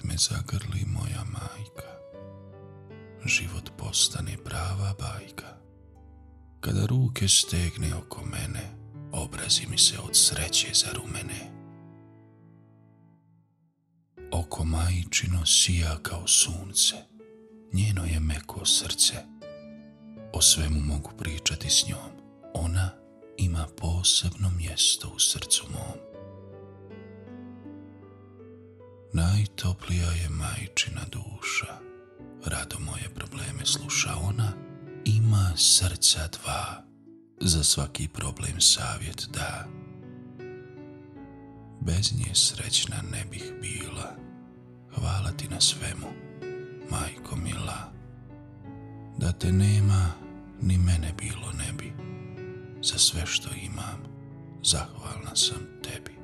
kad me zagrli moja majka. Život postane prava bajka. Kada ruke stegne oko mene, obrazi mi se od sreće zarumene. Oko majčino sija kao sunce, njeno je meko srce. O svemu mogu pričati s njom, ona ima posebno mjesto u srcu mom. Najtoplija je majčina duša, rado moje probleme sluša ona, ima srca dva, za svaki problem savjet da. Bez nje srećna ne bih bila, hvala ti na svemu, majko mila. Da te nema, ni mene bilo ne bi, za sve što imam, zahvalna sam tebi.